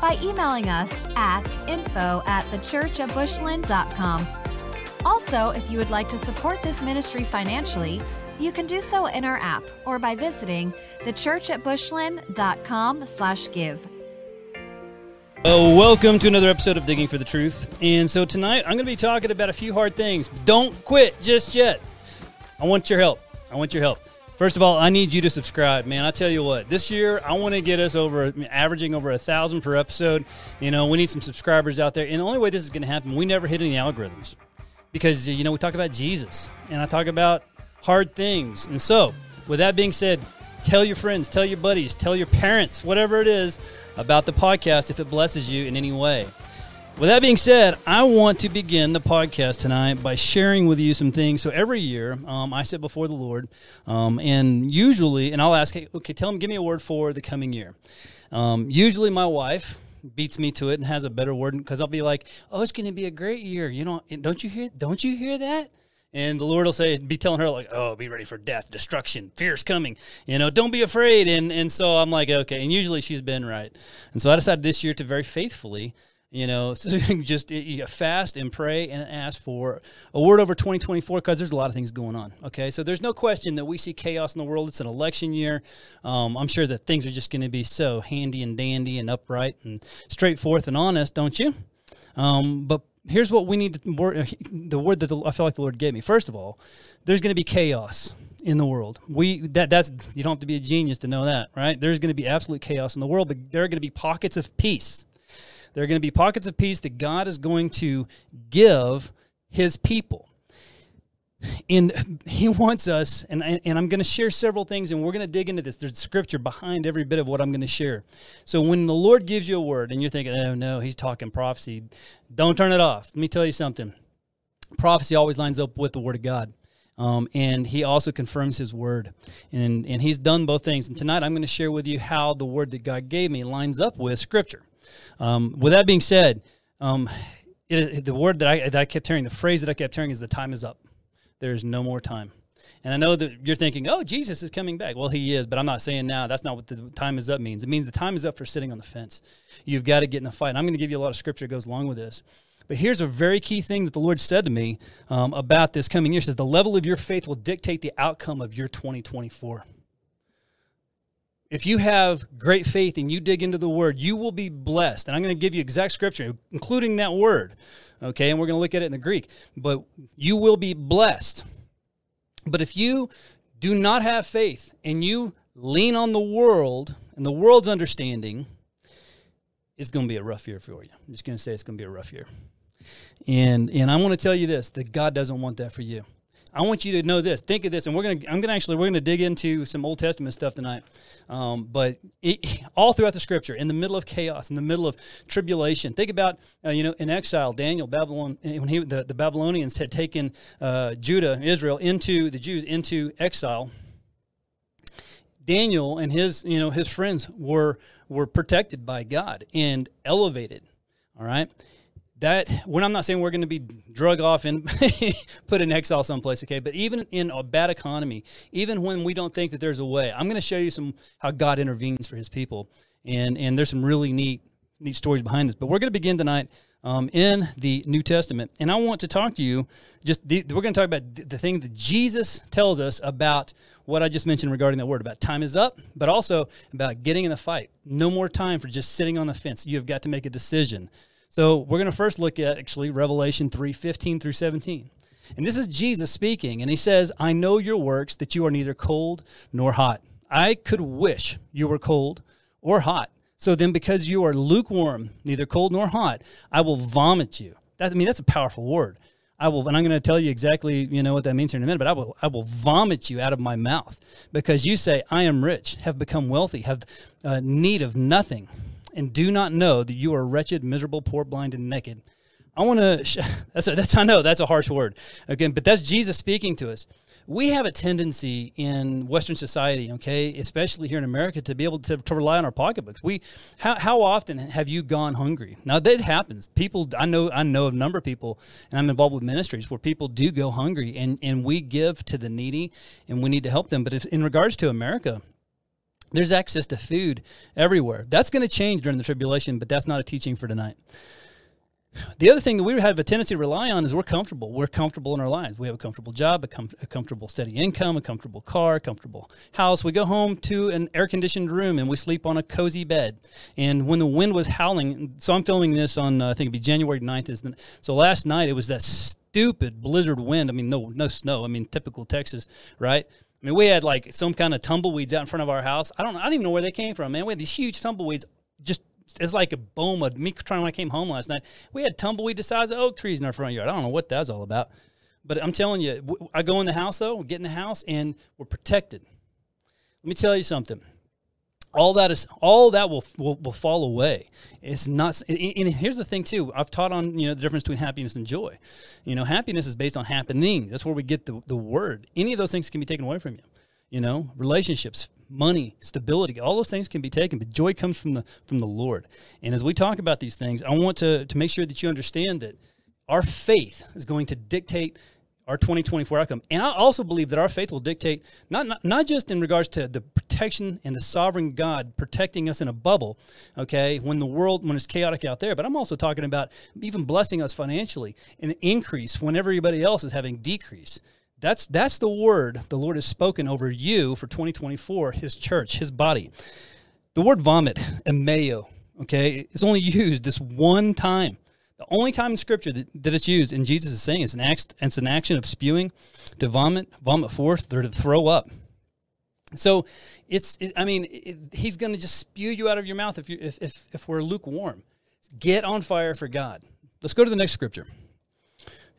by emailing us at info at thechurchatbushland.com. Also, if you would like to support this ministry financially, you can do so in our app or by visiting thechurchatbushland.com slash give. Uh, welcome to another episode of Digging for the Truth. And so tonight I'm going to be talking about a few hard things. Don't quit just yet. I want your help. I want your help. First of all, I need you to subscribe, man. I tell you what, this year I want to get us over averaging over a thousand per episode. You know, we need some subscribers out there, and the only way this is going to happen, we never hit any algorithms because you know we talk about Jesus and I talk about hard things. And so, with that being said, tell your friends, tell your buddies, tell your parents, whatever it is about the podcast if it blesses you in any way. With that being said, I want to begin the podcast tonight by sharing with you some things. So every year, um, I sit before the Lord, um, and usually, and I'll ask, hey, okay, tell him, give me a word for the coming year. Um, usually, my wife beats me to it and has a better word because I'll be like, "Oh, it's going to be a great year." You know, don't you hear? Don't you hear that? And the Lord will say, be telling her like, "Oh, be ready for death, destruction, fear's coming." You know, don't be afraid. And and so I'm like, okay. And usually she's been right. And so I decided this year to very faithfully you know, just fast and pray and ask for a word over 2024 because there's a lot of things going on. Okay, so there's no question that we see chaos in the world. It's an election year. Um, I'm sure that things are just going to be so handy and dandy and upright and straightforward and honest, don't you? Um, but here's what we need to the word that the, I feel like the Lord gave me. First of all, there's going to be chaos in the world. We that that's you don't have to be a genius to know that, right? There's going to be absolute chaos in the world, but there are going to be pockets of peace there are going to be pockets of peace that God is going to give his people. And he wants us, and, and I'm going to share several things, and we're going to dig into this. There's scripture behind every bit of what I'm going to share. So when the Lord gives you a word and you're thinking, oh no, he's talking prophecy, don't turn it off. Let me tell you something. Prophecy always lines up with the word of God. Um, and he also confirms his word. And, and he's done both things. And tonight I'm going to share with you how the word that God gave me lines up with Scripture. Um, with that being said, um, it, the word that I, that I kept hearing, the phrase that I kept hearing is the time is up. There's no more time. And I know that you're thinking, oh, Jesus is coming back. Well, he is, but I'm not saying now. That's not what the time is up means. It means the time is up for sitting on the fence. You've got to get in the fight. And I'm going to give you a lot of scripture that goes along with this. But here's a very key thing that the Lord said to me um, about this coming year. It says the level of your faith will dictate the outcome of your 2024 if you have great faith and you dig into the word, you will be blessed. And I'm going to give you exact scripture, including that word. Okay, and we're going to look at it in the Greek. But you will be blessed. But if you do not have faith and you lean on the world and the world's understanding, it's going to be a rough year for you. I'm just going to say it's going to be a rough year. And and I want to tell you this that God doesn't want that for you. I want you to know this. Think of this, and we're gonna. I'm gonna actually. We're gonna dig into some Old Testament stuff tonight. Um, but it, all throughout the Scripture, in the middle of chaos, in the middle of tribulation, think about uh, you know in exile, Daniel, Babylon, when he the, the Babylonians had taken uh, Judah, Israel into the Jews into exile. Daniel and his you know his friends were were protected by God and elevated. All right that when I'm not saying we're going to be drug off and put in exile someplace, okay, but even in a bad economy, even when we don't think that there's a way, I'm going to show you some how God intervenes for His people, and and there's some really neat neat stories behind this. But we're going to begin tonight um, in the New Testament, and I want to talk to you. Just the, we're going to talk about the thing that Jesus tells us about what I just mentioned regarding that word about time is up, but also about getting in the fight. No more time for just sitting on the fence. You have got to make a decision. So we're going to first look at actually Revelation 3 15 through 17. And this is Jesus speaking, and he says, I know your works, that you are neither cold nor hot. I could wish you were cold or hot. So then, because you are lukewarm, neither cold nor hot, I will vomit you. That, I mean, that's a powerful word. I will, and I'm going to tell you exactly, you know, what that means here in a minute. But I will, I will vomit you out of my mouth because you say, "I am rich, have become wealthy, have uh, need of nothing, and do not know that you are wretched, miserable, poor, blind, and naked. I want to. That's a, that's I know that's a harsh word again, but that's Jesus speaking to us. We have a tendency in Western society, okay, especially here in America, to be able to, to rely on our pocketbooks. We, how, how often have you gone hungry? Now that happens. People, I know, I know of a number of people, and I'm involved with ministries where people do go hungry, and and we give to the needy, and we need to help them. But if, in regards to America, there's access to food everywhere. That's going to change during the tribulation, but that's not a teaching for tonight. The other thing that we have a tendency to rely on is we're comfortable. We're comfortable in our lives. We have a comfortable job, a, com- a, comfortable steady income, a comfortable car, a comfortable house. We go home to an air conditioned room and we sleep on a cozy bed. And when the wind was howling, so I'm filming this on uh, I think it'd be January 9th. Is the, so last night it was that stupid blizzard wind. I mean, no no snow. I mean, typical Texas, right? I mean, we had like some kind of tumbleweeds out in front of our house. I don't I don't even know where they came from, man. We had these huge tumbleweeds just it's like a boma. Me trying when I came home last night, we had tumbleweed the size of oak trees in our front yard. I don't know what that's all about, but I'm telling you, I go in the house though, get in the house, and we're protected. Let me tell you something. All that is all that will, will will fall away. It's not. And here's the thing too. I've taught on you know the difference between happiness and joy. You know, happiness is based on happening. That's where we get the the word. Any of those things can be taken away from you you know relationships money stability all those things can be taken but joy comes from the from the lord and as we talk about these things i want to to make sure that you understand that our faith is going to dictate our 2024 outcome and i also believe that our faith will dictate not, not not just in regards to the protection and the sovereign god protecting us in a bubble okay when the world when it's chaotic out there but i'm also talking about even blessing us financially and increase when everybody else is having decrease that's that's the word the Lord has spoken over you for 2024, his church, his body. The word vomit, emeo, okay, is only used this one time. The only time in scripture that, that it's used, and Jesus is saying it's an act, it's an action of spewing, to vomit, vomit forth, or to throw up. So it's, it, I mean, it, he's going to just spew you out of your mouth if, you, if, if, if we're lukewarm. Get on fire for God. Let's go to the next scripture.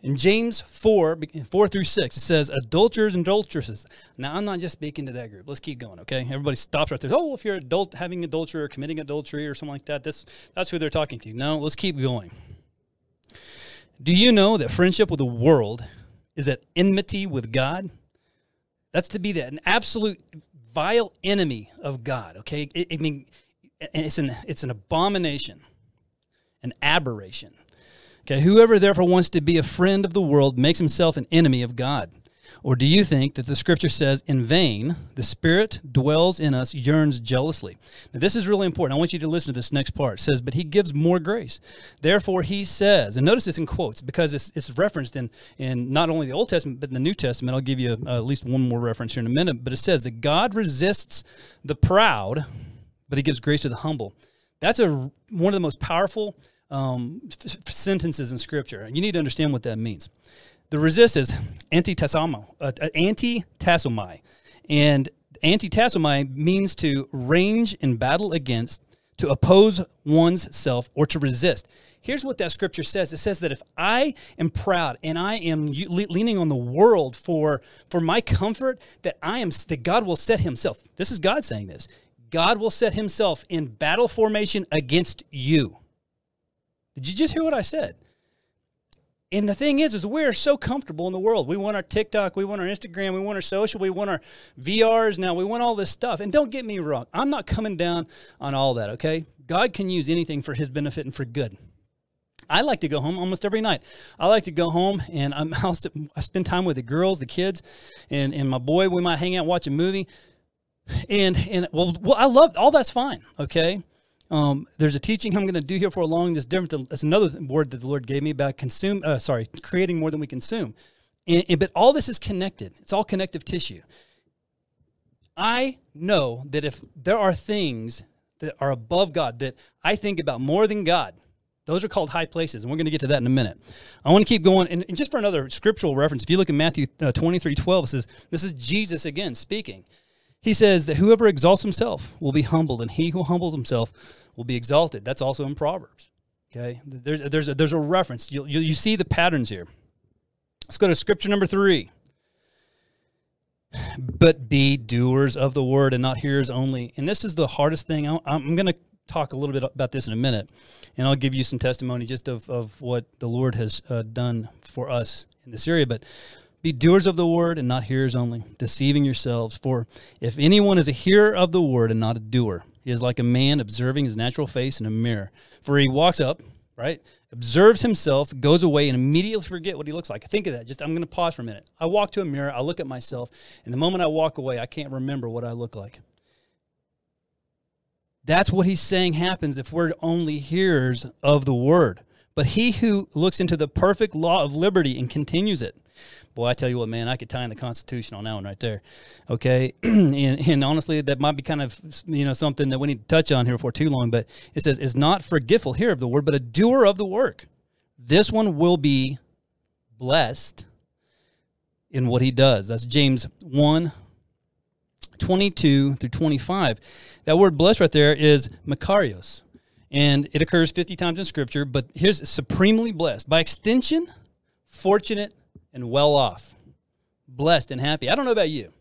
In James 4, 4 through 6, it says, adulterers and adulteresses. Now, I'm not just speaking to that group. Let's keep going, okay? Everybody stops right there. Oh, if you're adult having adultery or committing adultery or something like that, that's, that's who they're talking to. No, let's keep going. Do you know that friendship with the world is at enmity with God? That's to be that an absolute vile enemy of God, okay? I mean, it's an, it's an abomination, an aberration. Okay, whoever therefore wants to be a friend of the world makes himself an enemy of God. Or do you think that the scripture says, in vain, the Spirit dwells in us, yearns jealously? Now, this is really important. I want you to listen to this next part. It says, but he gives more grace. Therefore, he says, and notice this in quotes because it's, it's referenced in, in not only the Old Testament, but in the New Testament. I'll give you uh, at least one more reference here in a minute. But it says that God resists the proud, but he gives grace to the humble. That's a, one of the most powerful um, f- sentences in Scripture, and you need to understand what that means. The resist is antitassomai, uh, antitassomai, and antitassomai means to range in battle against, to oppose one's self, or to resist. Here's what that scripture says. It says that if I am proud and I am leaning on the world for for my comfort, that I am that God will set Himself. This is God saying this. God will set Himself in battle formation against you. Did you just hear what I said? And the thing is, is we're so comfortable in the world. We want our TikTok, we want our Instagram, we want our social, we want our VRs now, we want all this stuff. And don't get me wrong, I'm not coming down on all that, okay? God can use anything for his benefit and for good. I like to go home almost every night. I like to go home and I'm, I'll, I spend time with the girls, the kids, and, and my boy. We might hang out, watch a movie. And, and well, well, I love all that's fine, okay? Um, there's a teaching I'm going to do here for a long. This different. That's another word that the Lord gave me about consume. Uh, sorry, creating more than we consume. And, and, but all this is connected. It's all connective tissue. I know that if there are things that are above God that I think about more than God, those are called high places, and we're going to get to that in a minute. I want to keep going, and, and just for another scriptural reference, if you look at Matthew uh, 23, 12, it says, this is Jesus again speaking. He says that whoever exalts himself will be humbled, and he who humbles himself will be exalted. That's also in Proverbs. Okay, there's there's a, there's a reference. You, you you see the patterns here. Let's go to scripture number three. But be doers of the word and not hearers only. And this is the hardest thing. I'm going to talk a little bit about this in a minute, and I'll give you some testimony just of, of what the Lord has uh, done for us in this area. But be doers of the word and not hearers only, deceiving yourselves. For if anyone is a hearer of the word and not a doer, he is like a man observing his natural face in a mirror. For he walks up, right, observes himself, goes away, and immediately forget what he looks like. Think of that. Just I'm going to pause for a minute. I walk to a mirror, I look at myself, and the moment I walk away, I can't remember what I look like. That's what he's saying happens if we're only hearers of the word. But he who looks into the perfect law of liberty and continues it. Boy, I tell you what, man, I could tie in the Constitution on that one right there. Okay, and, and, honestly, that might be kind of you know something that we need to touch on here for too long. But it says, "Is not forgetful here of the word, but a doer of the work. This one will be blessed in what he does." That's James one 22 through 25. That word blessed right there is makarios. And it occurs 50 times in Scripture, but here's supremely blessed. By extension, fortunate and well off. Blessed and happy. I don't know about you,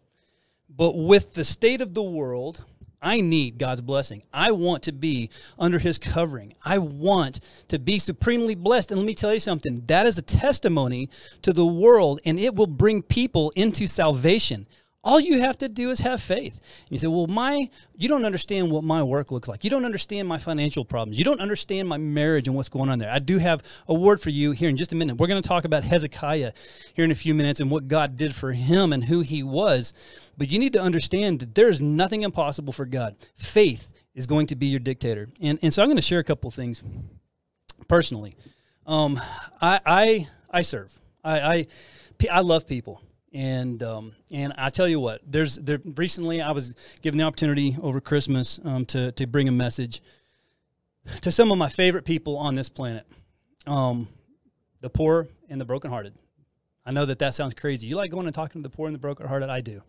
but with the state of the world, I need God's blessing. I want to be under his covering. I want to be supremely blessed. And let me tell you something that is a testimony to the world, and it will bring people into salvation. All you have to do is have faith. And you say, well, my, you don't understand what my work looks like. You don't understand my financial problems. You don't understand my marriage and what's going on there. I do have a word for you here in just a minute. We're going to talk about Hezekiah here in a few minutes and what God did for him and who he was. But you need to understand that there's nothing impossible for God. Faith is going to be your dictator. And, and so I'm going to share a couple things personally. Um, I, I, I serve. I, I, I love people and um, and I tell you what, there's there recently I was given the opportunity over Christmas um, to to bring a message to some of my favorite people on this planet, um, the poor and the brokenhearted. I know that that sounds crazy. You like going and talking to the poor and the brokenhearted? I do,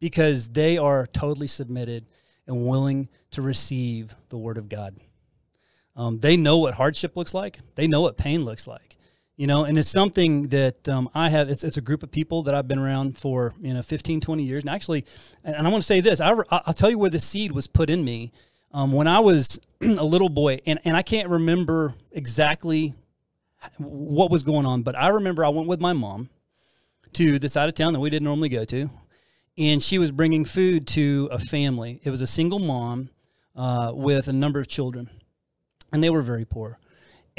because they are totally submitted and willing to receive the word of God. Um, they know what hardship looks like. They know what pain looks like you know and it's something that um, i have it's, it's, a group of people that i've been around for you know 15 20 years. And actually and i want to say this I, will tell you where the seed was put in me. Um, when i was a little boy and, and i can't remember exactly what was going on but i remember i went with my mom to the side of town that we didn't normally go to and she was bringing food to a family. It was a single mom uh, with a number of children and they were very poor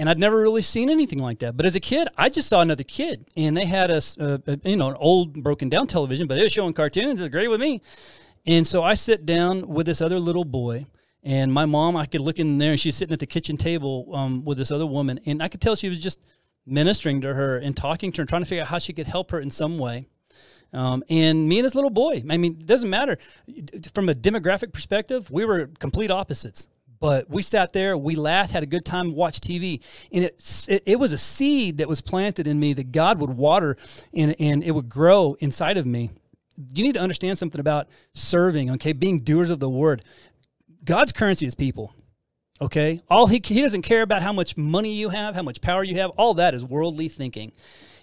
and I'd never really seen anything like that. But as a kid, I just saw another kid, and they had a, a, a, you know an old broken down television, but it was showing cartoons. It was great with me, and so I sit down with this other little boy. And my mom, I could look in there, and she's sitting at the kitchen table um, with this other woman, and I could tell she was just ministering to her and talking to her, trying to figure out how she could help her in some way. Um, and me and this little boy, I mean, it doesn't matter. From a demographic perspective, we were complete opposites but we sat there, we laughed, had a good time, watched TV, and it, it, it was a seed that was planted in me that God would water and, and it would grow inside of me. You need to understand something about serving, okay, being doers of the word. God's currency is people. Okay? All he he doesn't care about how much money you have, how much power you have. All that is worldly thinking.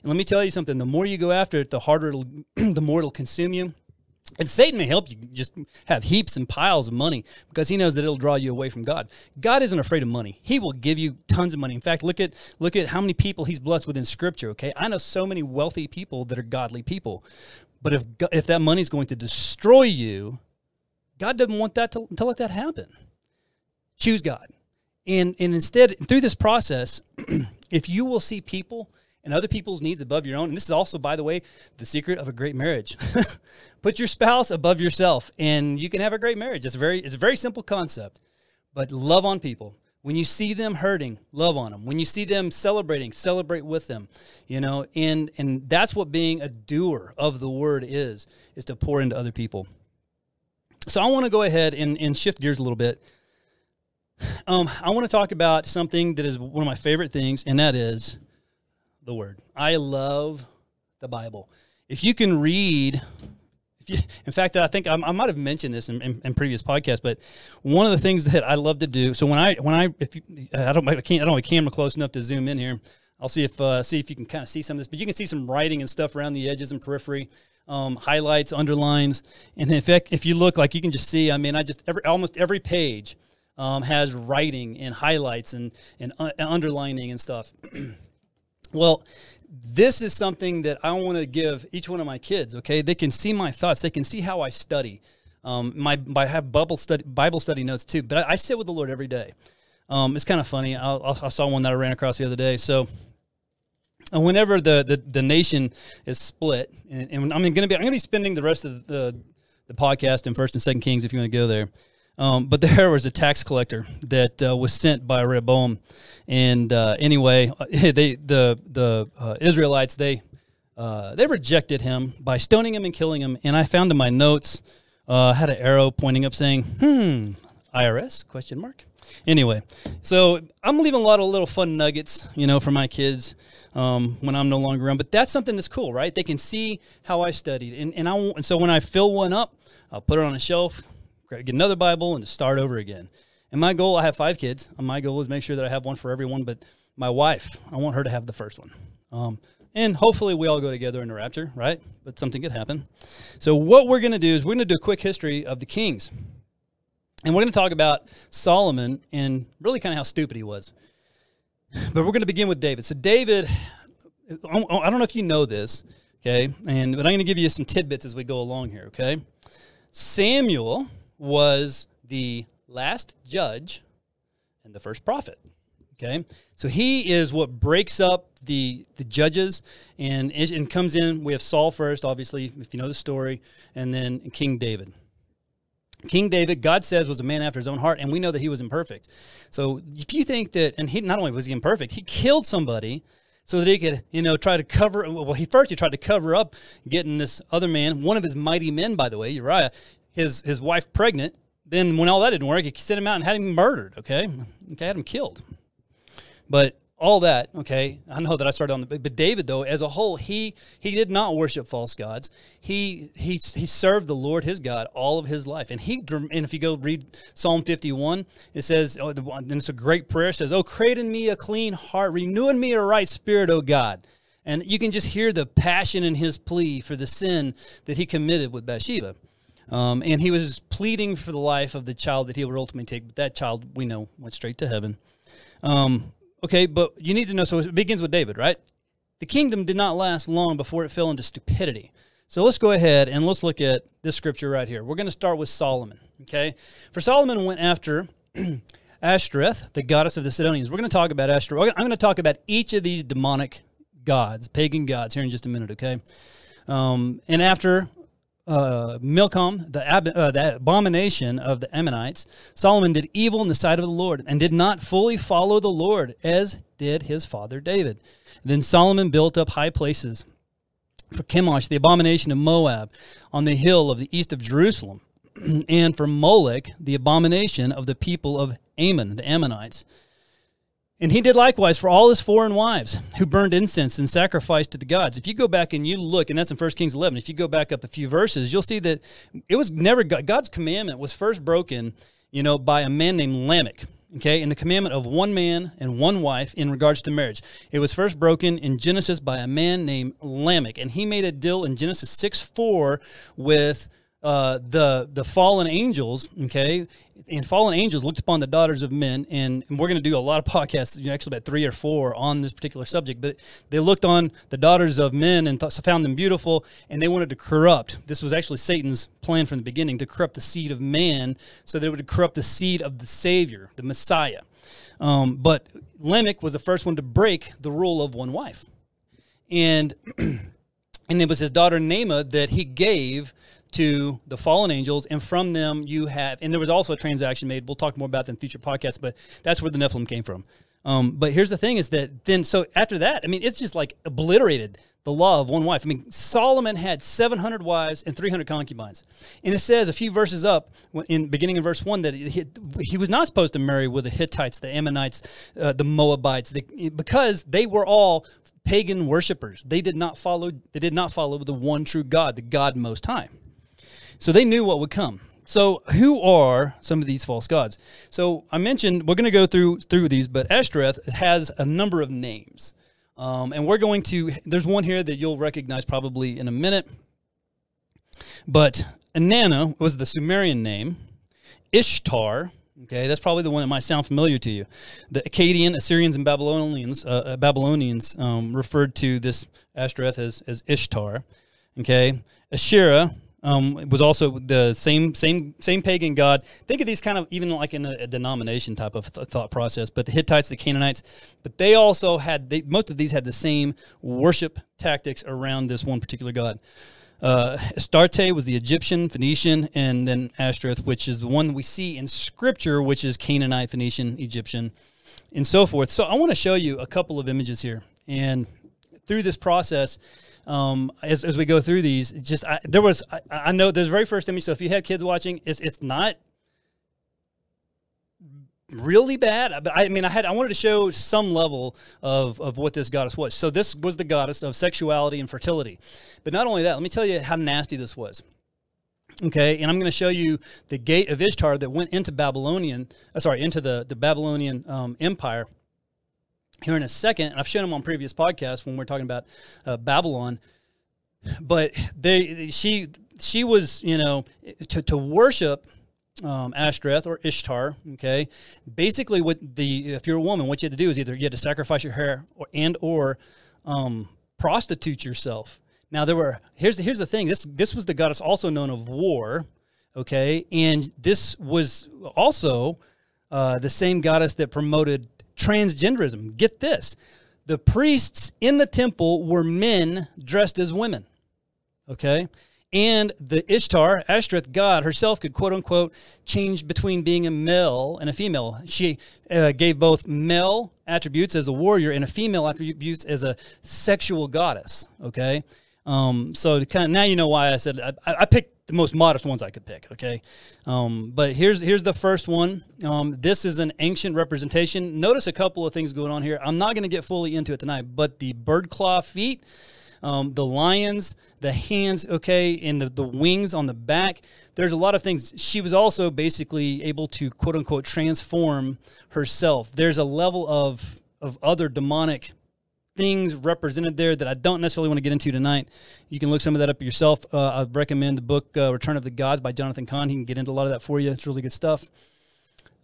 And let me tell you something, the more you go after it, the harder it'll the more it'll consume you and Satan may help you just have heaps and piles of money because he knows that it'll draw you away from God. God isn't afraid of money. He will give you tons of money. In fact, look at look at how many people he's blessed within scripture, okay? I know so many wealthy people that are godly people. But if if that money is going to destroy you, God doesn't want that to, to let that happen. Choose God. And and instead through this process, if you will see people and other people's needs above your own. And this is also, by the way, the secret of a great marriage. Put your spouse above yourself, and you can have a great marriage. It's a very, it's a very simple concept. But love on people. When you see them hurting, love on them. When you see them celebrating, celebrate with them. You know, and and that's what being a doer of the word is, is to pour into other people. So I want to go ahead and, and shift gears a little bit. Um, I want to talk about something that is one of my favorite things, and that is the Word. I love the Bible. If you can read, in fact, I think I, I might have mentioned this in, in, in, previous podcasts, but one of the things that I love to do. So when I when I if you, I don't I can't I don't have a camera close enough to zoom in here. I'll see if uh, see if you can kind of see some of this, but you can see some writing and stuff around the edges and periphery. Um, highlights, underlines, and in fact, if you look, like you can just see. I mean, I just every almost every page um, has writing and highlights and, and uh, underlining and stuff. well, this is something that I want to give each one of my kids. Okay, they can see my thoughts. They can see how I study. Um, my I have Bible study Bible study notes too, but I, I sit with the Lord every day. Um, it's kind of funny. I, I, saw one that I ran across the other day. So, and whenever the, the, the nation is split, and, and I'm going to be I'm going to be spending the rest of the the podcast in First and Second Kings if you want to go there. Um, but there was a tax collector that uh, was sent by Rehoboam, and uh, anyway, they the the uh, Israelites they uh, they rejected him by stoning him and killing him. And I found in my notes uh, had an arrow pointing up saying, "Hmm, IRS?" question mark. Anyway, so I'm leaving a lot of little fun nuggets, you know, for my kids um, when I'm no longer around. But that's something that's cool, right? They can see how I studied, and and I and so when I fill one up, I'll put it on a shelf, get another Bible, and just start over again. And my goal, I have five kids. My goal is make sure that I have one for everyone. But my wife, I want her to have the first one. Um, and hopefully we all go together in the rapture, right? But something could happen. So what we're going to do is we're going to do a quick history of the kings. And we're going to talk about Solomon and really kind of how stupid he was. But we're going to begin with David. So David, I don't know if you know this, okay? And but I'm going to give you some tidbits as we go along here, okay? Samuel was the last judge and the first prophet. Okay, so he is what breaks up the the judges and and comes in. We have Saul first, obviously, if you know the story, and then King David. King David, God says, was a man after his own heart, and we know that he was imperfect. So if you think that, and he not only was he imperfect, he killed somebody so that he could, you know, try to cover. Well, he first he tried to cover up getting this other man, one of his mighty men, by the way, Uriah, his his wife pregnant. Then when all that didn't work, he sent him out and had him murdered. Okay, okay, had him killed. But all that, okay, I know that I started on the but David though, as a whole, he he did not worship false gods. He he he served the Lord his God all of his life, and he and if you go read Psalm fifty one, it says, oh, and it's a great prayer. It says, "Oh, create in me a clean heart, renew in me a right spirit, O God." And you can just hear the passion in his plea for the sin that he committed with Bathsheba. Um, and he was pleading for the life of the child that he would ultimately take. But that child, we know, went straight to heaven. Um, okay, but you need to know. So it begins with David, right? The kingdom did not last long before it fell into stupidity. So let's go ahead and let's look at this scripture right here. We're going to start with Solomon. Okay, for Solomon went after Ashtoreth, the goddess of the Sidonians. We're going to talk about Ashtoreth. I'm going to talk about each of these demonic gods, pagan gods, here in just a minute. Okay, um, and after uh, Milcom, the, ab- uh, the abomination of the Ammonites, Solomon did evil in the sight of the Lord and did not fully follow the Lord as did his father David. Then Solomon built up high places for Chemosh, the abomination of Moab, on the hill of the east of Jerusalem, and for Molech, the abomination of the people of Ammon, the Ammonites. And he did likewise for all his foreign wives who burned incense and sacrificed to the gods. If you go back and you look, and that's in 1 Kings 11, if you go back up a few verses, you'll see that it was never, God's commandment was first broken, you know, by a man named Lamech. Okay, in the commandment of one man and one wife in regards to marriage. It was first broken in Genesis by a man named Lamech, and he made a deal in Genesis 6 4 with uh, the the fallen angels, okay, and fallen angels looked upon the daughters of men, and, and we're going to do a lot of podcasts, you know, actually about three or four on this particular subject. But they looked on the daughters of men and th- found them beautiful, and they wanted to corrupt. This was actually Satan's plan from the beginning to corrupt the seed of man, so that it would corrupt the seed of the Savior, the Messiah. Um, but Lamech was the first one to break the rule of one wife, and and it was his daughter Naamah that he gave to the fallen angels, and from them you have, and there was also a transaction made. We'll talk more about that in future podcasts, but that's where the Nephilim came from. Um, but here's the thing: is that then so after that, I mean, it's just like obliterated the law of one wife. I mean, Solomon had 700 wives and 300 concubines, and it says a few verses up, in beginning in verse one, that he, he was not supposed to marry with the Hittites, the Ammonites, uh, the Moabites, the, because they were all pagan worshippers. They did not follow. They did not follow the one true God, the God Most High. So they knew what would come. So who are some of these false gods? So I mentioned we're going to go through through these, but Ashtoreth has a number of names, um, and we're going to. There's one here that you'll recognize probably in a minute. But Inanna was the Sumerian name. Ishtar, Okay, that's probably the one that might sound familiar to you. The Akkadian, Assyrians, and Babylonians, uh, uh, Babylonians um, referred to this Ashtoreth as, as Ishtar. Okay, Asherah um, was also the same same same pagan god. Think of these kind of even like in a, a denomination type of th- thought process. But the Hittites, the Canaanites, but they also had they, most of these had the same worship tactics around this one particular god. Uh, Astarte was the Egyptian, Phoenician, and then Ashtoreth, which is the one we see in Scripture, which is Canaanite, Phoenician, Egyptian, and so forth. So I want to show you a couple of images here, and through this process, um, as, as we go through these, just I, there was I, I know there's very first image. So if you have kids watching, it's it's not really bad. But I mean, I had I wanted to show some level of of what this goddess was. So this was the goddess of sexuality and fertility. But not only that, let me tell you how nasty this was. Okay, and I'm going to show you the gate of Ishtar that went into Babylonian, uh, sorry, into the the Babylonian um, Empire. Here in a second, I've shown them on previous podcasts when we're talking about uh, Babylon. But they, she, she was, you know, to, to worship um, Ashtoreth or Ishtar. Okay, basically, what the if you're a woman, what you had to do is either you had to sacrifice your hair or and or um, prostitute yourself. Now there were here's the, here's the thing. This this was the goddess also known of war. Okay, and this was also uh, the same goddess that promoted transgenderism. Get this: the priests in the temple were men dressed as women. Okay, and the Ishtar, Ashtoreth god herself, could quote unquote change between being a male and a female. She uh, gave both male attributes as a warrior and a female attributes as a sexual goddess. Okay, um, so kind of now you know why I said I, I, picked the most modest ones I could pick. Okay, um, but here's here's the first one. Um, this is an ancient representation. Notice a couple of things going on here. I'm not going to get fully into it tonight, but the bird claw feet um, the lions, the hands, okay, and the, the wings on the back. There's a lot of things. She was also basically able to quote unquote transform herself. There's a level of of other demonic things represented there that I don't necessarily want to get into tonight. You can look some of that up yourself. Uh, I recommend the book uh, Return of the Gods by Jonathan Cahn. He can get into a lot of that for you. It's really good stuff.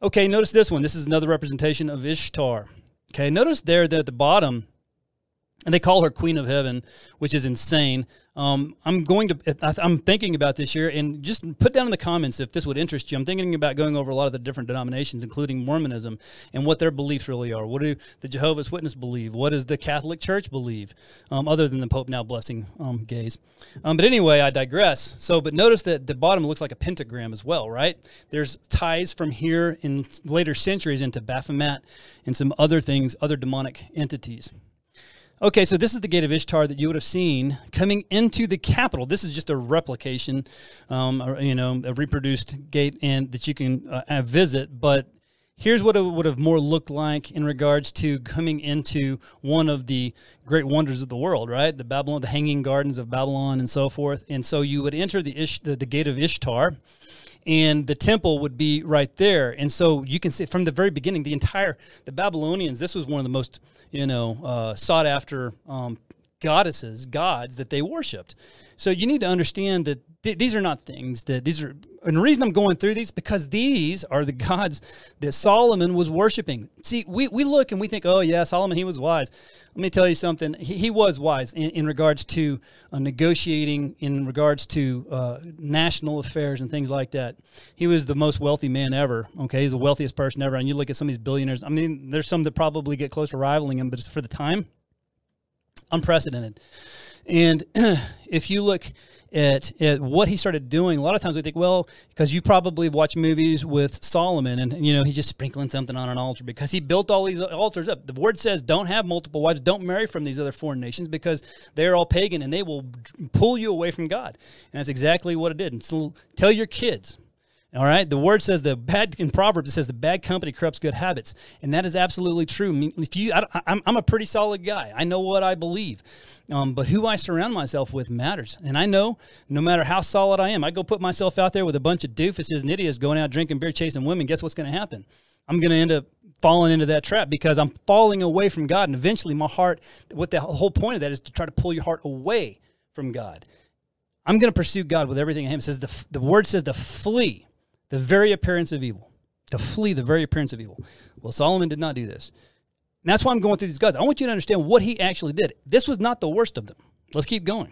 Okay, notice this one. This is another representation of Ishtar. Okay, notice there that at the bottom and they call her Queen of Heaven, which is insane. Um, I'm going to, I'm thinking about this year, and just put down in the comments if this would interest you. I'm thinking about going over a lot of the different denominations, including Mormonism, and what their beliefs really are. What do the Jehovah's Witness believe? What does the Catholic Church believe? Um, other than the Pope now blessing um, gays. Um, but anyway, I digress. So, but notice that the bottom looks like a pentagram as well, right? There's ties from here in later centuries into Baphomet and some other things, other demonic entities. Okay, so this is the gate of Ishtar that you would have seen coming into the capital. This is just a replication, um, or, you know, a reproduced gate and that you can uh, visit. But here's what it would have more looked like in regards to coming into one of the great wonders of the world, right? The Babylon, the Hanging Gardens of Babylon, and so forth. And so you would enter the Ish, the, the gate of Ishtar and the temple would be right there. And so you can see from the very beginning, the entire the Babylonians. This was one of the most you know uh, sought after um, goddesses, gods that they worshipped. So you need to understand that th- these are not things that these are. And the reason I'm going through these because these are the gods that Solomon was worshiping. See, we, we look and we think, oh yeah, Solomon he was wise. Let me tell you something. He, he was wise in, in regards to uh, negotiating, in regards to uh, national affairs and things like that. He was the most wealthy man ever. Okay, he's the wealthiest person ever. And you look at some of these billionaires. I mean, there's some that probably get close to rivaling him, but for the time, unprecedented. And if you look at, at what he started doing, a lot of times we think, well, because you probably watch movies with Solomon and, you know, he's just sprinkling something on an altar because he built all these altars up. The word says don't have multiple wives, don't marry from these other foreign nations because they're all pagan and they will pull you away from God. And that's exactly what it did. And so tell your kids, all right. The word says the bad in Proverbs. It says the bad company corrupts good habits, and that is absolutely true. I mean, if you, I, am I'm a pretty solid guy. I know what I believe, um, but who I surround myself with matters. And I know no matter how solid I am, I go put myself out there with a bunch of doofuses and idiots going out drinking beer, chasing women. Guess what's going to happen? I'm going to end up falling into that trap because I'm falling away from God, and eventually my heart. What the whole point of that is to try to pull your heart away from God. I'm going to pursue God with everything I am. It says the the word says to flee the very appearance of evil. to flee the very appearance of evil. Well, Solomon did not do this. And that's why I'm going through these gods. I want you to understand what he actually did. This was not the worst of them. Let's keep going.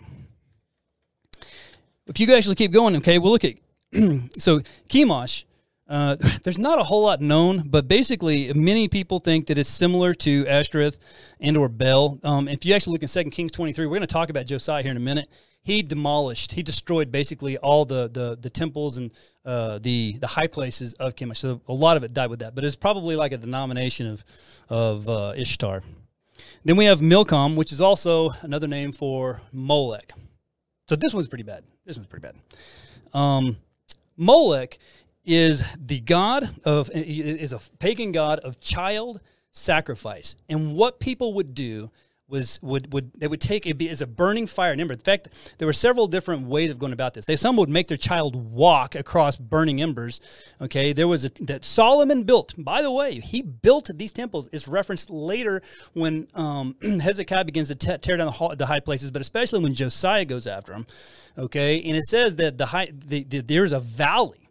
If you actually keep going, okay, we'll look at so Chemosh. Uh, there's not a whole lot known, but basically, many people think that it's similar to Ashtoreth and or Bel. Um, if you actually look in 2 Kings 23, we're going to talk about Josiah here in a minute. He demolished, he destroyed basically all the the, the temples and uh, the the high places of Chemosh. So a lot of it died with that, but it's probably like a denomination of of uh, Ishtar. Then we have Milcom, which is also another name for Molech. So this one's pretty bad. This one's pretty bad. Um, Molech is the god of is a pagan god of child sacrifice, and what people would do was would would they would take it as a burning fire. Remember, in fact, there were several different ways of going about this. They some would make their child walk across burning embers. Okay, there was a that Solomon built. By the way, he built these temples. It's referenced later when um, Hezekiah begins to te- tear down the, the, high places, but especially when Josiah goes after him. Okay, and it says that the high the, the, there's a valley.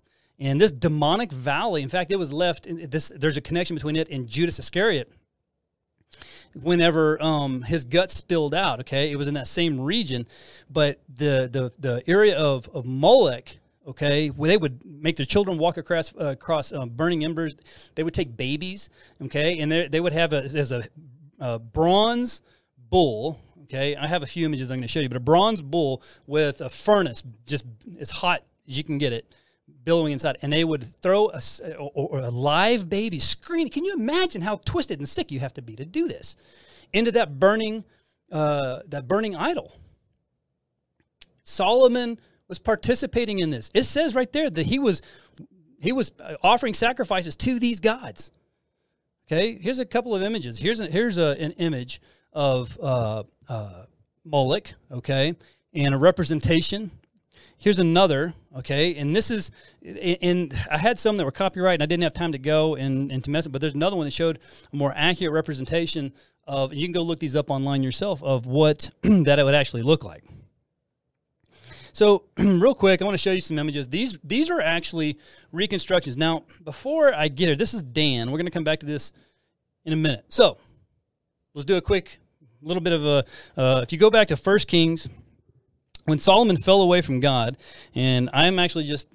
And this demonic valley, in fact, it was left. This there's a connection between it and Judas Iscariot, whenever um, his gut spilled out. Okay, it was in that same region, but the the the area of of Molech. Okay, where they would make their children walk across uh, across um, burning embers. They would take babies. Okay, and they they would have a as a, a bronze bull. Okay, I have a few images I'm going to show you, but a bronze bull with a furnace just as hot as you can get it billowing inside, and they would throw a, or a live baby screaming. Can you imagine how twisted and sick you have to be to do this into that burning, uh, that burning idol? Solomon was participating in this. It says right there that he was he was offering sacrifices to these gods. Okay, here's a couple of images. Here's a, here's a, an image of uh, uh, Moloch. Okay, and a representation Here's another, okay, and this is, and I had some that were copyright and I didn't have time to go and, and to mess it, but there's another one that showed a more accurate representation of, you can go look these up online yourself, of what that it would actually look like. So, real quick, I want to show you some images. These these are actually reconstructions. Now, before I get here, this is Dan. We're going to come back to this in a minute. So, let's do a quick little bit of a. Uh, if you go back to First Kings when Solomon fell away from God, and I'm actually just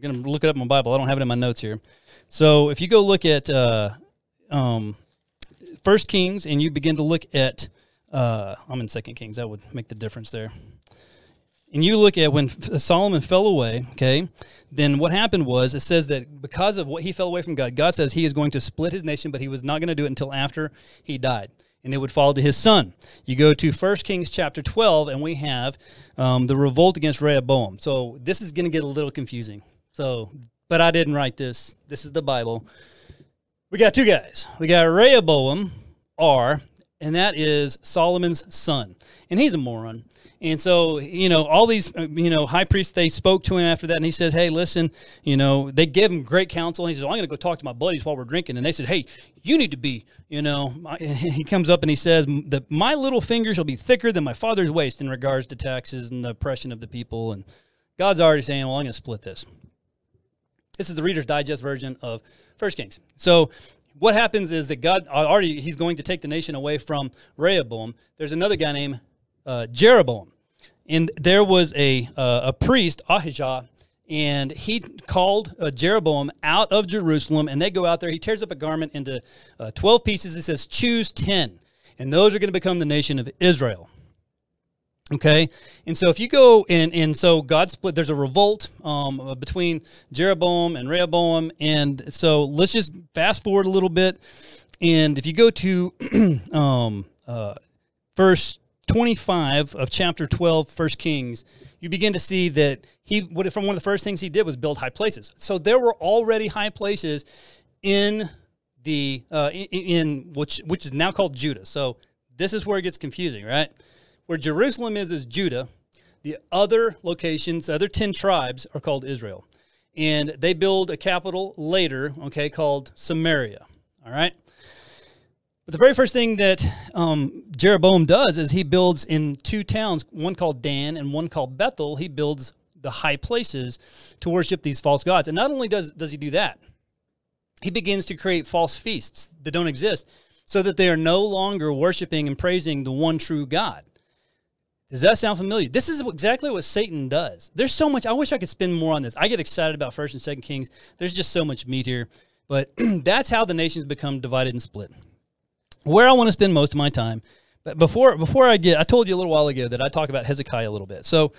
going to look it up in my Bible. I don't have it in my notes here. So if you go look at uh, um, First Kings and you begin to look at, uh, I'm in Second Kings. That would make the difference there. And you look at when Solomon fell away, okay, then what happened was it says that because of what he fell away from God, God says he is going to split his nation, but he was not going to do it until after he died and it would fall to his son. You go to 1 Kings chapter 12, and we have um, the revolt against Rehoboam. So this is going to get a little confusing. So, but I didn't write this. This is the Bible. We got two guys. We got Rehoboam, R, and that is Solomon's son, and he's a moron. And so, you know, all these, uh, you know, high priests, they spoke to him after that, and he says, Hey, listen, you know, they gave him great counsel. He says, well, I'm going to go talk to my buddies while we're drinking. And they said, Hey, you need to be, you know, he comes up and he says that my little finger shall be thicker than my father's waist in regards to taxes and the oppression of the people. And God's already saying, Well, I'm going to split this. This is the Reader's Digest version of First Kings. So what happens is that God already, he's going to take the nation away from Rehoboam. There's another guy named uh, Jeroboam and there was a uh, a priest Ahijah, and he called uh, Jeroboam out of Jerusalem, and they go out there. He tears up a garment into uh, twelve pieces. He says, "Choose ten, and those are going to become the nation of Israel." Okay, and so if you go and and so God split. There's a revolt um, between Jeroboam and Rehoboam, and so let's just fast forward a little bit. And if you go to um, uh, 25 of chapter 12, First Kings, you begin to see that he, from one of the first things he did was build high places. So there were already high places in the, uh, in, in which, which is now called Judah. So this is where it gets confusing, right? Where Jerusalem is, is Judah. The other locations, the other 10 tribes are called Israel. And they build a capital later, okay, called Samaria. All right. But the very first thing that um, Jeroboam does is he builds in two towns, one called Dan and one called Bethel. He builds the high places to worship these false gods. And not only does, does he do that, he begins to create false feasts that don't exist so that they are no longer worshiping and praising the one true God. Does that sound familiar? This is exactly what Satan does. There's so much. I wish I could spend more on this. I get excited about First and Second Kings. There's just so much meat here, but that's how the nations become divided and split. Where I want to spend most of my time, but before before I get, I told you a little while ago that I talk about Hezekiah a little bit. So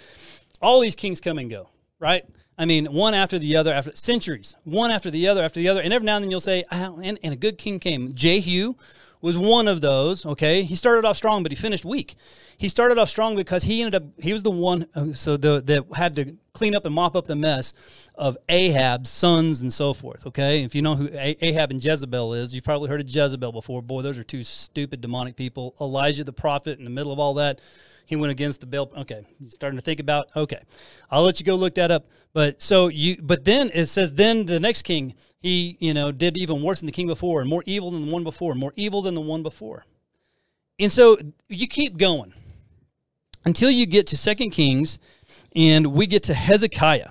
all these kings come and go, right? I mean, one after the other, after centuries, one after the other, after the other, and every now and then you'll say, oh, and, and a good king came. Jehu was one of those. Okay, he started off strong, but he finished weak. He started off strong because he ended up he was the one uh, so the that had to clean up and mop up the mess of Ahab's sons and so forth. Okay, if you know who Ahab and Jezebel is, you've probably heard of Jezebel before. Boy, those are two stupid demonic people. Elijah the prophet in the middle of all that he went against the Baal. Okay, starting to think about. Okay, I'll let you go look that up. But so you, but then it says, then the next king, he you know did even worse than the king before, and more evil than the one before, more evil than the one before. And so you keep going until you get to Second Kings, and we get to Hezekiah.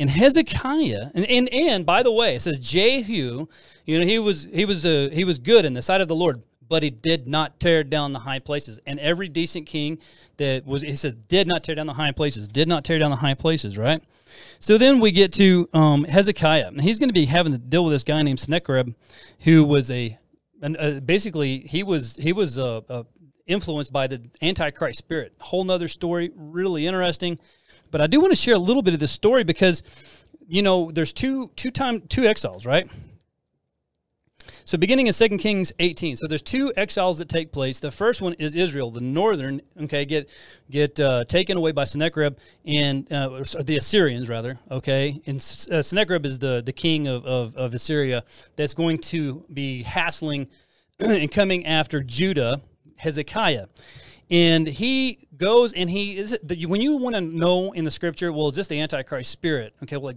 And Hezekiah, and, and and by the way, it says Jehu, you know, he was he was uh, he was good in the sight of the Lord, but he did not tear down the high places. And every decent king that was, he said, did not tear down the high places, did not tear down the high places, right? So then we get to um, Hezekiah, and he's going to be having to deal with this guy named Sennacherib, who was a, and uh, basically he was he was uh, uh, influenced by the Antichrist spirit. Whole nother story, really interesting. But I do want to share a little bit of this story because, you know, there's two two time two exiles, right? So beginning in 2 Kings 18. So there's two exiles that take place. The first one is Israel, the northern, okay, get get uh, taken away by Sennacherib and uh, the Assyrians rather, okay? And uh, Sennacherib is the, the king of, of, of Assyria that's going to be hassling and coming after Judah, Hezekiah. And he goes and he is when you want to know in the scripture, well, is this the Antichrist spirit? Okay, well, like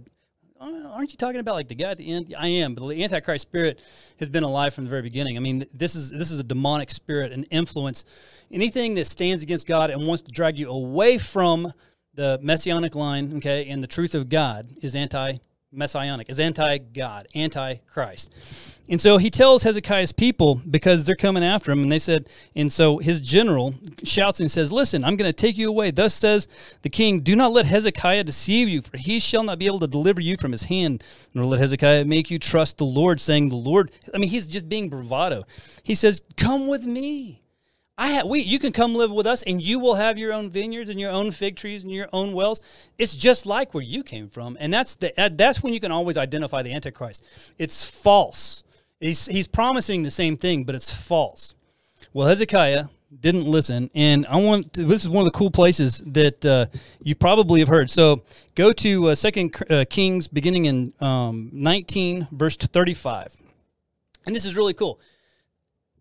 aren't you talking about like the guy at the end? I am, but the Antichrist spirit has been alive from the very beginning. I mean, this is this is a demonic spirit, an influence. Anything that stands against God and wants to drag you away from the messianic line, okay, and the truth of God is anti messianic, is anti God, anti Christ. And so he tells Hezekiah's people because they're coming after him, and they said, and so his general shouts and says, Listen, I'm going to take you away. Thus says the king, Do not let Hezekiah deceive you, for he shall not be able to deliver you from his hand, nor let Hezekiah make you trust the Lord, saying, The Lord, I mean, he's just being bravado. He says, Come with me. I have, we, you can come live with us and you will have your own vineyards and your own fig trees and your own wells. It's just like where you came from. And that's, the, that's when you can always identify the Antichrist. It's false. He's, he's promising the same thing, but it's false. Well, Hezekiah didn't listen. And I want to, this is one of the cool places that uh, you probably have heard. So go to uh, Second uh, Kings beginning in um, 19, verse 35. And this is really cool.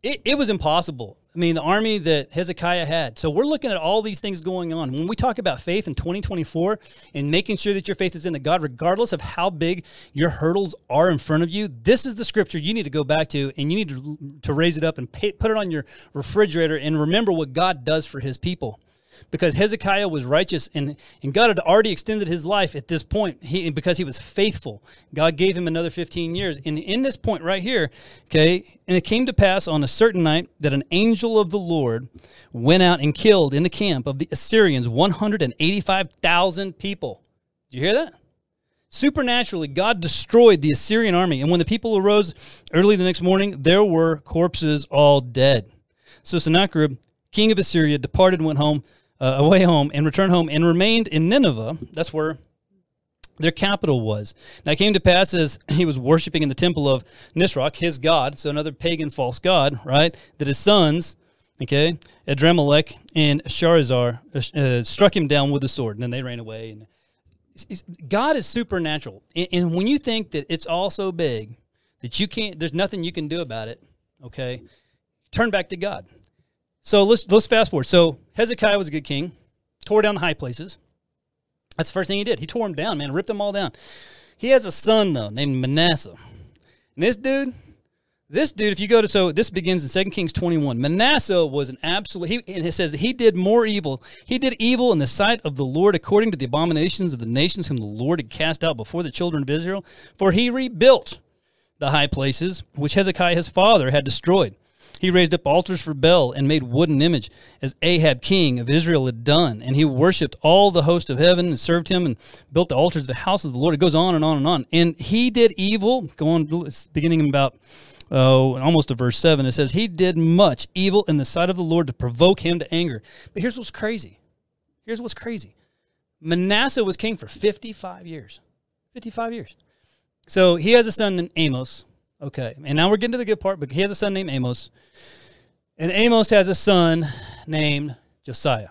It, it was impossible I mean, the army that Hezekiah had. So we're looking at all these things going on. When we talk about faith in 2024 and making sure that your faith is in the God, regardless of how big your hurdles are in front of you, this is the scripture you need to go back to and you need to, to raise it up and pay, put it on your refrigerator and remember what God does for his people because Hezekiah was righteous and, and God had already extended his life at this point he, because he was faithful. God gave him another 15 years. And in this point right here, okay, and it came to pass on a certain night that an angel of the Lord went out and killed in the camp of the Assyrians 185,000 people. Did you hear that? Supernaturally, God destroyed the Assyrian army. And when the people arose early the next morning, there were corpses all dead. So Sennacherib, king of Assyria, departed and went home uh, away home and returned home and remained in Nineveh. That's where their capital was. Now it came to pass as he was worshiping in the temple of Nisroch, his god, so another pagan false god, right? That his sons, okay, Adrammelech and Sharezer uh, uh, struck him down with a sword, and then they ran away. And God is supernatural, and, and when you think that it's all so big that you can't, there's nothing you can do about it. Okay, turn back to God. So let's let's fast forward. So Hezekiah was a good king, tore down the high places. That's the first thing he did. He tore them down, man, ripped them all down. He has a son though named Manasseh. And this dude, this dude, if you go to so this begins in 2 Kings 21. Manasseh was an absolute he and it says that he did more evil. He did evil in the sight of the Lord according to the abominations of the nations whom the Lord had cast out before the children of Israel, for he rebuilt the high places which Hezekiah his father had destroyed. He raised up altars for Baal and made wooden image, as Ahab king of Israel had done. And he worshipped all the host of heaven and served him and built the altars of the house of the Lord. It goes on and on and on. And he did evil, going beginning about oh, almost to verse 7. It says, He did much evil in the sight of the Lord to provoke him to anger. But here's what's crazy. Here's what's crazy. Manasseh was king for 55 years. 55 years. So he has a son named Amos. Okay. And now we're getting to the good part, but he has a son named Amos. And Amos has a son named Josiah.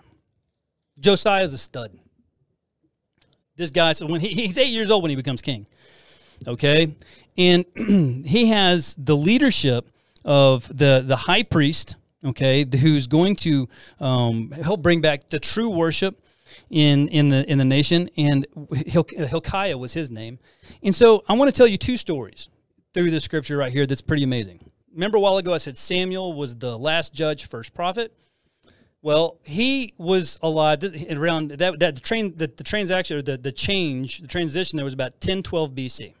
Josiah is a stud. This guy, so when he, he's eight years old when he becomes king. Okay. And he has the leadership of the, the high priest, okay, who's going to um, help bring back the true worship in in the in the nation, and Hilkiah was his name. And so I want to tell you two stories through the scripture right here that's pretty amazing. Remember a while ago I said Samuel was the last judge, first prophet. Well, he was alive around that that the train the, the transaction or the, the change, the transition there was about 1012 BC.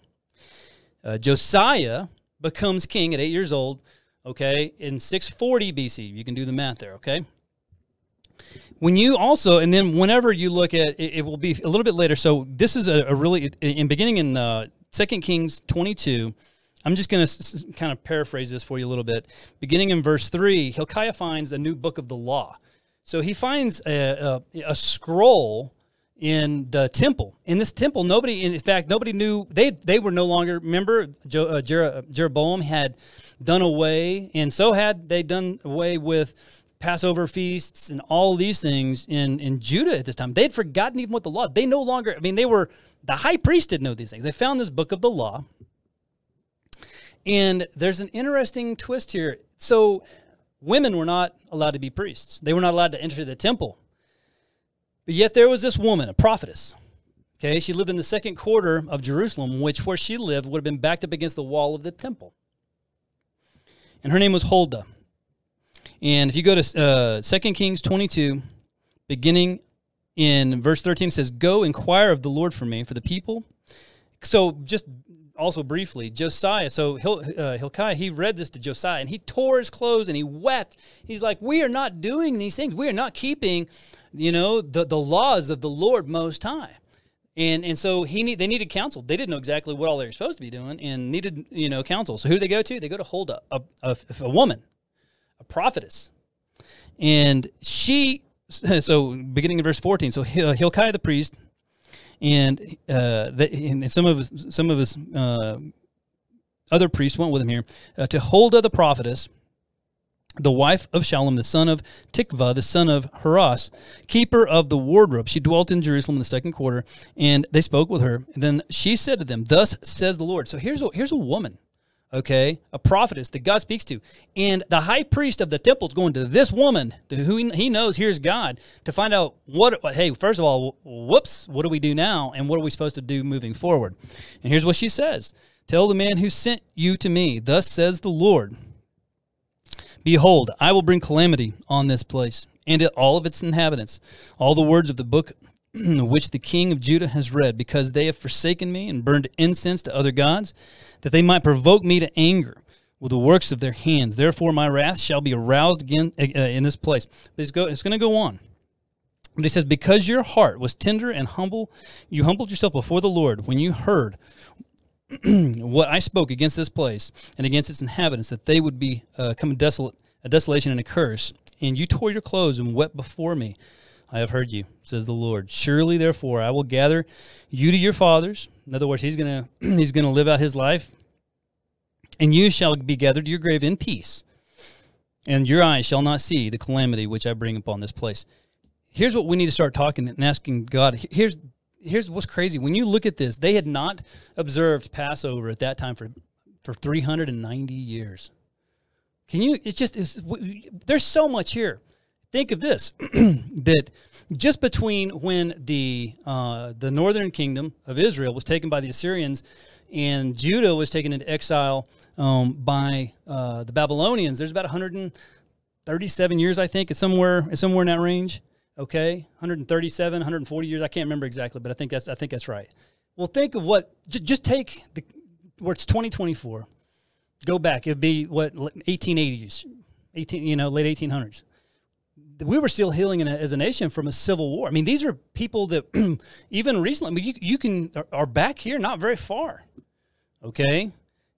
Uh, Josiah becomes king at 8 years old, okay, in 640 BC. You can do the math there, okay? when you also and then whenever you look at it, it will be a little bit later so this is a, a really in beginning in uh, 2 kings 22 i'm just going to kind of paraphrase this for you a little bit beginning in verse 3 hilkiah finds a new book of the law so he finds a, a, a scroll in the temple in this temple nobody in fact nobody knew they they were no longer remember uh, jeroboam had done away and so had they done away with Passover feasts and all these things in, in Judah at this time. They'd forgotten even what the law. They no longer, I mean, they were, the high priest didn't know these things. They found this book of the law. And there's an interesting twist here. So women were not allowed to be priests, they were not allowed to enter the temple. But yet there was this woman, a prophetess. Okay, she lived in the second quarter of Jerusalem, which where she lived would have been backed up against the wall of the temple. And her name was Huldah. And if you go to uh, 2 Kings 22, beginning in verse 13, it says, Go inquire of the Lord for me, for the people. So just also briefly, Josiah, so Hil, uh, Hilkiah, he read this to Josiah and he tore his clothes and he wept. He's like, We are not doing these things. We are not keeping, you know, the, the laws of the Lord Most High. And and so he need, they needed counsel. They didn't know exactly what all they were supposed to be doing and needed, you know, counsel. So who do they go to? They go to Huldah, a, a, a woman a prophetess. And she, so beginning in verse 14, so Hilkiah the priest, and, uh, the, and some of his, some of his uh, other priests went with him here uh, to Huldah the prophetess, the wife of Shallum, the son of Tikvah, the son of Harhas, keeper of the wardrobe. She dwelt in Jerusalem in the second quarter, and they spoke with her. And then she said to them, Thus says the Lord. So here's a, here's a woman okay, a prophetess that God speaks to. And the high priest of the temple is going to this woman who he knows hears God to find out what, hey, first of all, whoops, what do we do now? And what are we supposed to do moving forward? And here's what she says Tell the man who sent you to me, thus says the Lord Behold, I will bring calamity on this place and all of its inhabitants. All the words of the book which the king of Judah has read, because they have forsaken me and burned incense to other gods, that they might provoke me to anger with the works of their hands. Therefore, my wrath shall be aroused again uh, in this place. It's, go, it's going to go on. But he says, Because your heart was tender and humble, you humbled yourself before the Lord when you heard what I spoke against this place and against its inhabitants, that they would be uh, come desolate, a desolation and a curse. And you tore your clothes and wept before me. I have heard you, says the Lord. Surely, therefore, I will gather you to your fathers. In other words, he's gonna he's gonna live out his life, and you shall be gathered to your grave in peace, and your eyes shall not see the calamity which I bring upon this place. Here's what we need to start talking and asking God. Here's here's what's crazy. When you look at this, they had not observed Passover at that time for for 390 years. Can you? It's just it's, there's so much here think of this that just between when the uh, the northern kingdom of Israel was taken by the Assyrians and Judah was taken into exile um, by uh, the Babylonians, there's about 137 years, I think. It's somewhere it's somewhere in that range. Okay, 137, 140 years. I can't remember exactly, but I think that's I think that's right. Well, think of what. J- just take the where it's 2024. go back. It'd be what 1880s, 18 you know late 1800s. We were still healing as a nation from a civil war. I mean, these are people that even recently, you, you can are back here, not very far. Okay,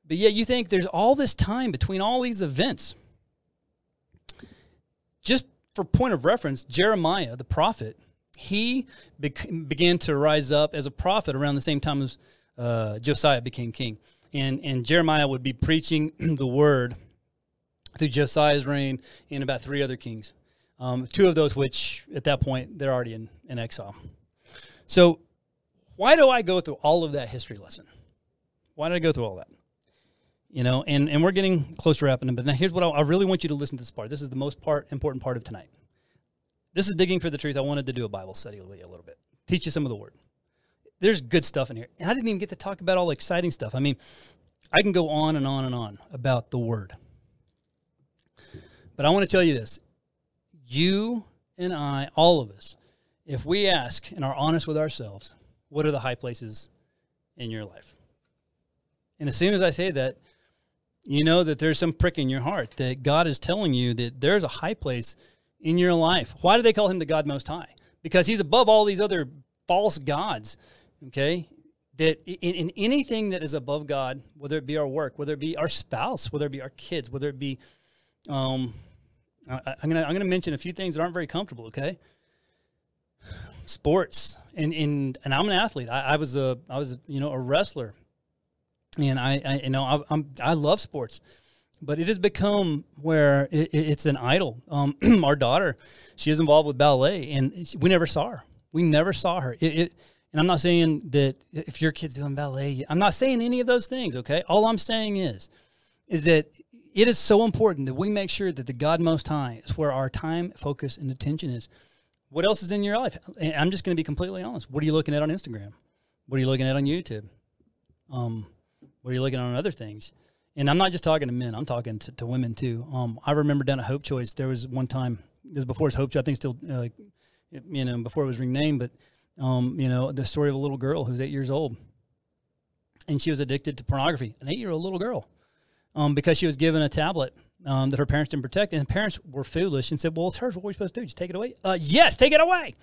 but yet you think there's all this time between all these events. Just for point of reference, Jeremiah, the prophet, he began to rise up as a prophet around the same time as uh, Josiah became king. And, and Jeremiah would be preaching the word through Josiah's reign and about three other kings. Um, two of those, which at that point they're already in, in exile. So, why do I go through all of that history lesson? Why did I go through all that? You know, and, and we're getting close to wrapping up. But now here's what I, I really want you to listen to this part. This is the most part important part of tonight. This is digging for the truth. I wanted to do a Bible study with you a little bit, teach you some of the word. There's good stuff in here, and I didn't even get to talk about all the exciting stuff. I mean, I can go on and on and on about the word, but I want to tell you this: you and I, all of us, if we ask and are honest with ourselves, what are the high places in your life? And as soon as I say that, you know that there's some prick in your heart that God is telling you that there's a high place in your life. Why do they call him the God Most High? Because he's above all these other false gods. Okay? That in, in anything that is above God, whether it be our work, whether it be our spouse, whether it be our kids, whether it be, um, I, I'm gonna I'm gonna mention a few things that aren't very comfortable. Okay, sports and and and I'm an athlete. I, I was a I was you know a wrestler, and I, I you know I, I'm I love sports but it has become where it, it's an idol. Um, our daughter, she is involved with ballet, and we never saw her. We never saw her. It, it, and I'm not saying that if your kid's doing ballet, I'm not saying any of those things. Okay, all I'm saying is, is that it is so important that we make sure that the God Most High is where our time, focus, and attention is. What else is in your life? And I'm just going to be completely honest. What are you looking at on Instagram? What are you looking at on YouTube? Um, what are you looking at on other things? and I'm not just talking to men. I'm talking to, to women too. Um, I remember down at Hope Choice, there was one time. It was before it's Hope Choice. I think still, uh, you know, before it was renamed. But um, you know, the story of a little girl who's eight years old, and she was addicted to pornography. An eight-year-old little girl, um, because she was given a tablet um, that her parents didn't protect, and the parents were foolish and said, "Well, it's hers. What are we supposed to do? Just take it away?" Uh, yes, take it away.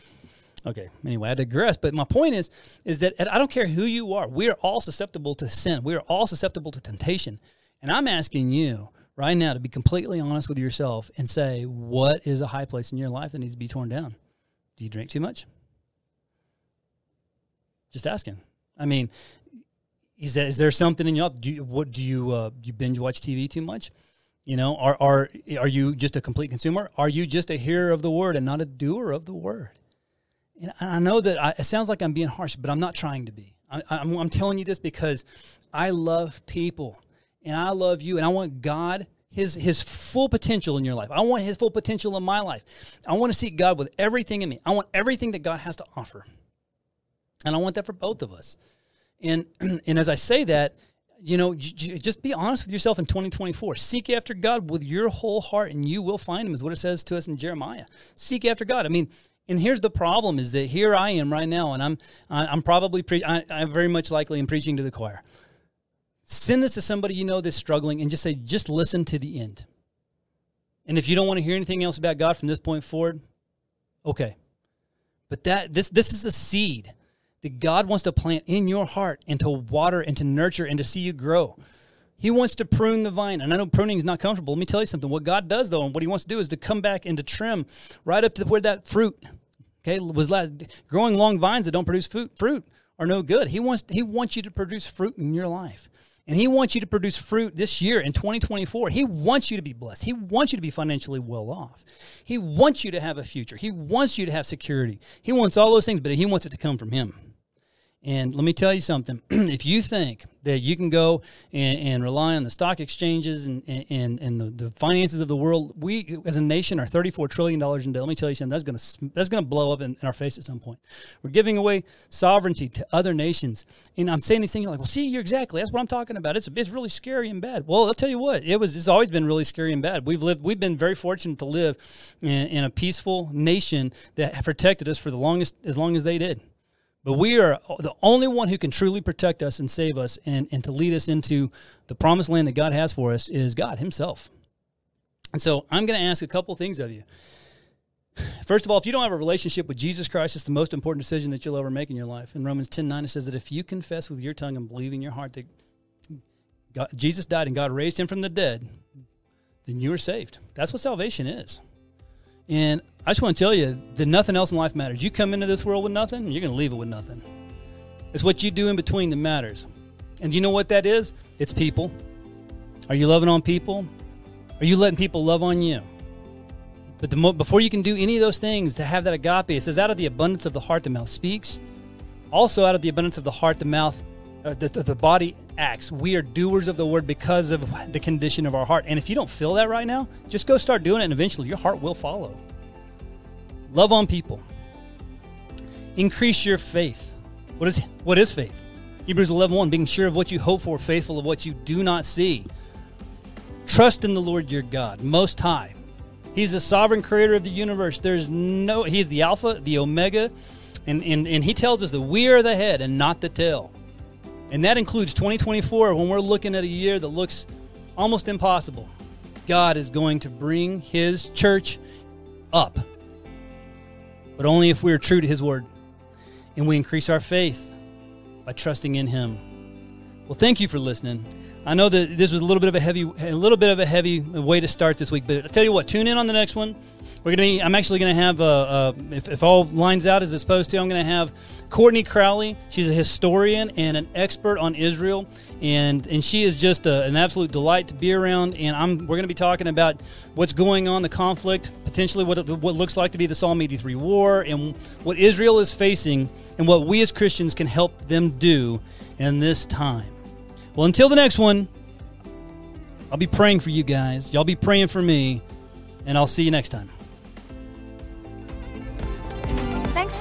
Okay. Anyway, I digress. But my point is, is that I don't care who you are. We are all susceptible to sin. We are all susceptible to temptation. And I'm asking you right now to be completely honest with yourself and say, what is a high place in your life that needs to be torn down? Do you drink too much? Just asking. I mean, is that is there something in your do you, what do you uh, do you binge watch TV too much? You know, are are are you just a complete consumer? Are you just a hearer of the word and not a doer of the word? And I know that I, it sounds like I'm being harsh, but I'm not trying to be. I, I'm, I'm telling you this because I love people and I love you and I want God his his full potential in your life. I want his full potential in my life. I want to see God with everything in me. I want everything that God has to offer. And I want that for both of us. And and as I say that, you know, just be honest with yourself in 2024. Seek after God with your whole heart and you will find him is what it says to us in Jeremiah. Seek after God. I mean, and here's the problem is that here I am right now and I'm I'm probably pre- I, I'm very much likely in preaching to the choir. Send this to somebody you know that's struggling and just say, just listen to the end. And if you don't want to hear anything else about God from this point forward, okay. But that this this is a seed that God wants to plant in your heart and to water and to nurture and to see you grow. He wants to prune the vine. And I know pruning is not comfortable. Let me tell you something. What God does though, and what he wants to do is to come back and to trim right up to where that fruit, okay, was growing long vines that don't produce fruit, fruit are no good. He wants he wants you to produce fruit in your life. And He wants you to produce fruit this year in 2024. He wants you to be blessed. He wants you to be financially well off. He wants you to have a future. He wants you to have security. He wants all those things, but He wants it to come from Him. And let me tell you something. if you think that you can go and, and rely on the stock exchanges and, and, and the, the finances of the world, we as a nation are $34 trillion in debt. Let me tell you something. That's going to that's to blow up in, in, our face at some point. We're giving away sovereignty to other nations. And I'm saying these things, like, well, see, you're exactly. That's what I'm talking about. It's, it's really scary and bad. Well, I'll tell you what. It was. It's always been really scary and bad. We've lived. We've been very fortunate to live in, in a peaceful nation that protected us for the longest, as long as they did. But we are the only one who can truly protect us and save us and, and to lead us into the promised land that God has for us is God Himself. And so I'm going to ask a couple things of you. First of all, if you don't have a relationship with Jesus Christ, it's the most important decision that you'll ever make in your life. In Romans 10 9, it says that if you confess with your tongue and believe in your heart that God, Jesus died and God raised him from the dead, then you are saved. That's what salvation is. And I just want to tell you that nothing else in life matters. You come into this world with nothing, and you're going to leave it with nothing. It's what you do in between that matters. And you know what that is? It's people. Are you loving on people? Are you letting people love on you? But the mo- before you can do any of those things, to have that agape, it says, out of the abundance of the heart, the mouth speaks. Also, out of the abundance of the heart, the mouth, uh, the, the body acts. We are doers of the word because of the condition of our heart. And if you don't feel that right now, just go start doing it, and eventually your heart will follow. Love on people. Increase your faith. What is what is faith? Hebrews 11, 1, being sure of what you hope for, faithful of what you do not see. Trust in the Lord your God, most high He's the sovereign creator of the universe. There's no he's the alpha, the omega, and, and, and he tells us that we are the head and not the tail. And that includes 2024 when we're looking at a year that looks almost impossible. God is going to bring his church up. But only if we are true to his word and we increase our faith by trusting in him. Well, thank you for listening. I know that this was a little bit of a heavy, a little bit of a heavy way to start this week. But I tell you what, tune in on the next one. We're gonna be. I'm actually gonna have, uh, uh, if, if all lines out as it's supposed to, I'm gonna have Courtney Crowley. She's a historian and an expert on Israel, and and she is just a, an absolute delight to be around. And I'm we're gonna be talking about what's going on, the conflict, potentially what what looks like to be the Psalm 83 war, and what Israel is facing, and what we as Christians can help them do in this time. Well, until the next one, I'll be praying for you guys. Y'all be praying for me, and I'll see you next time.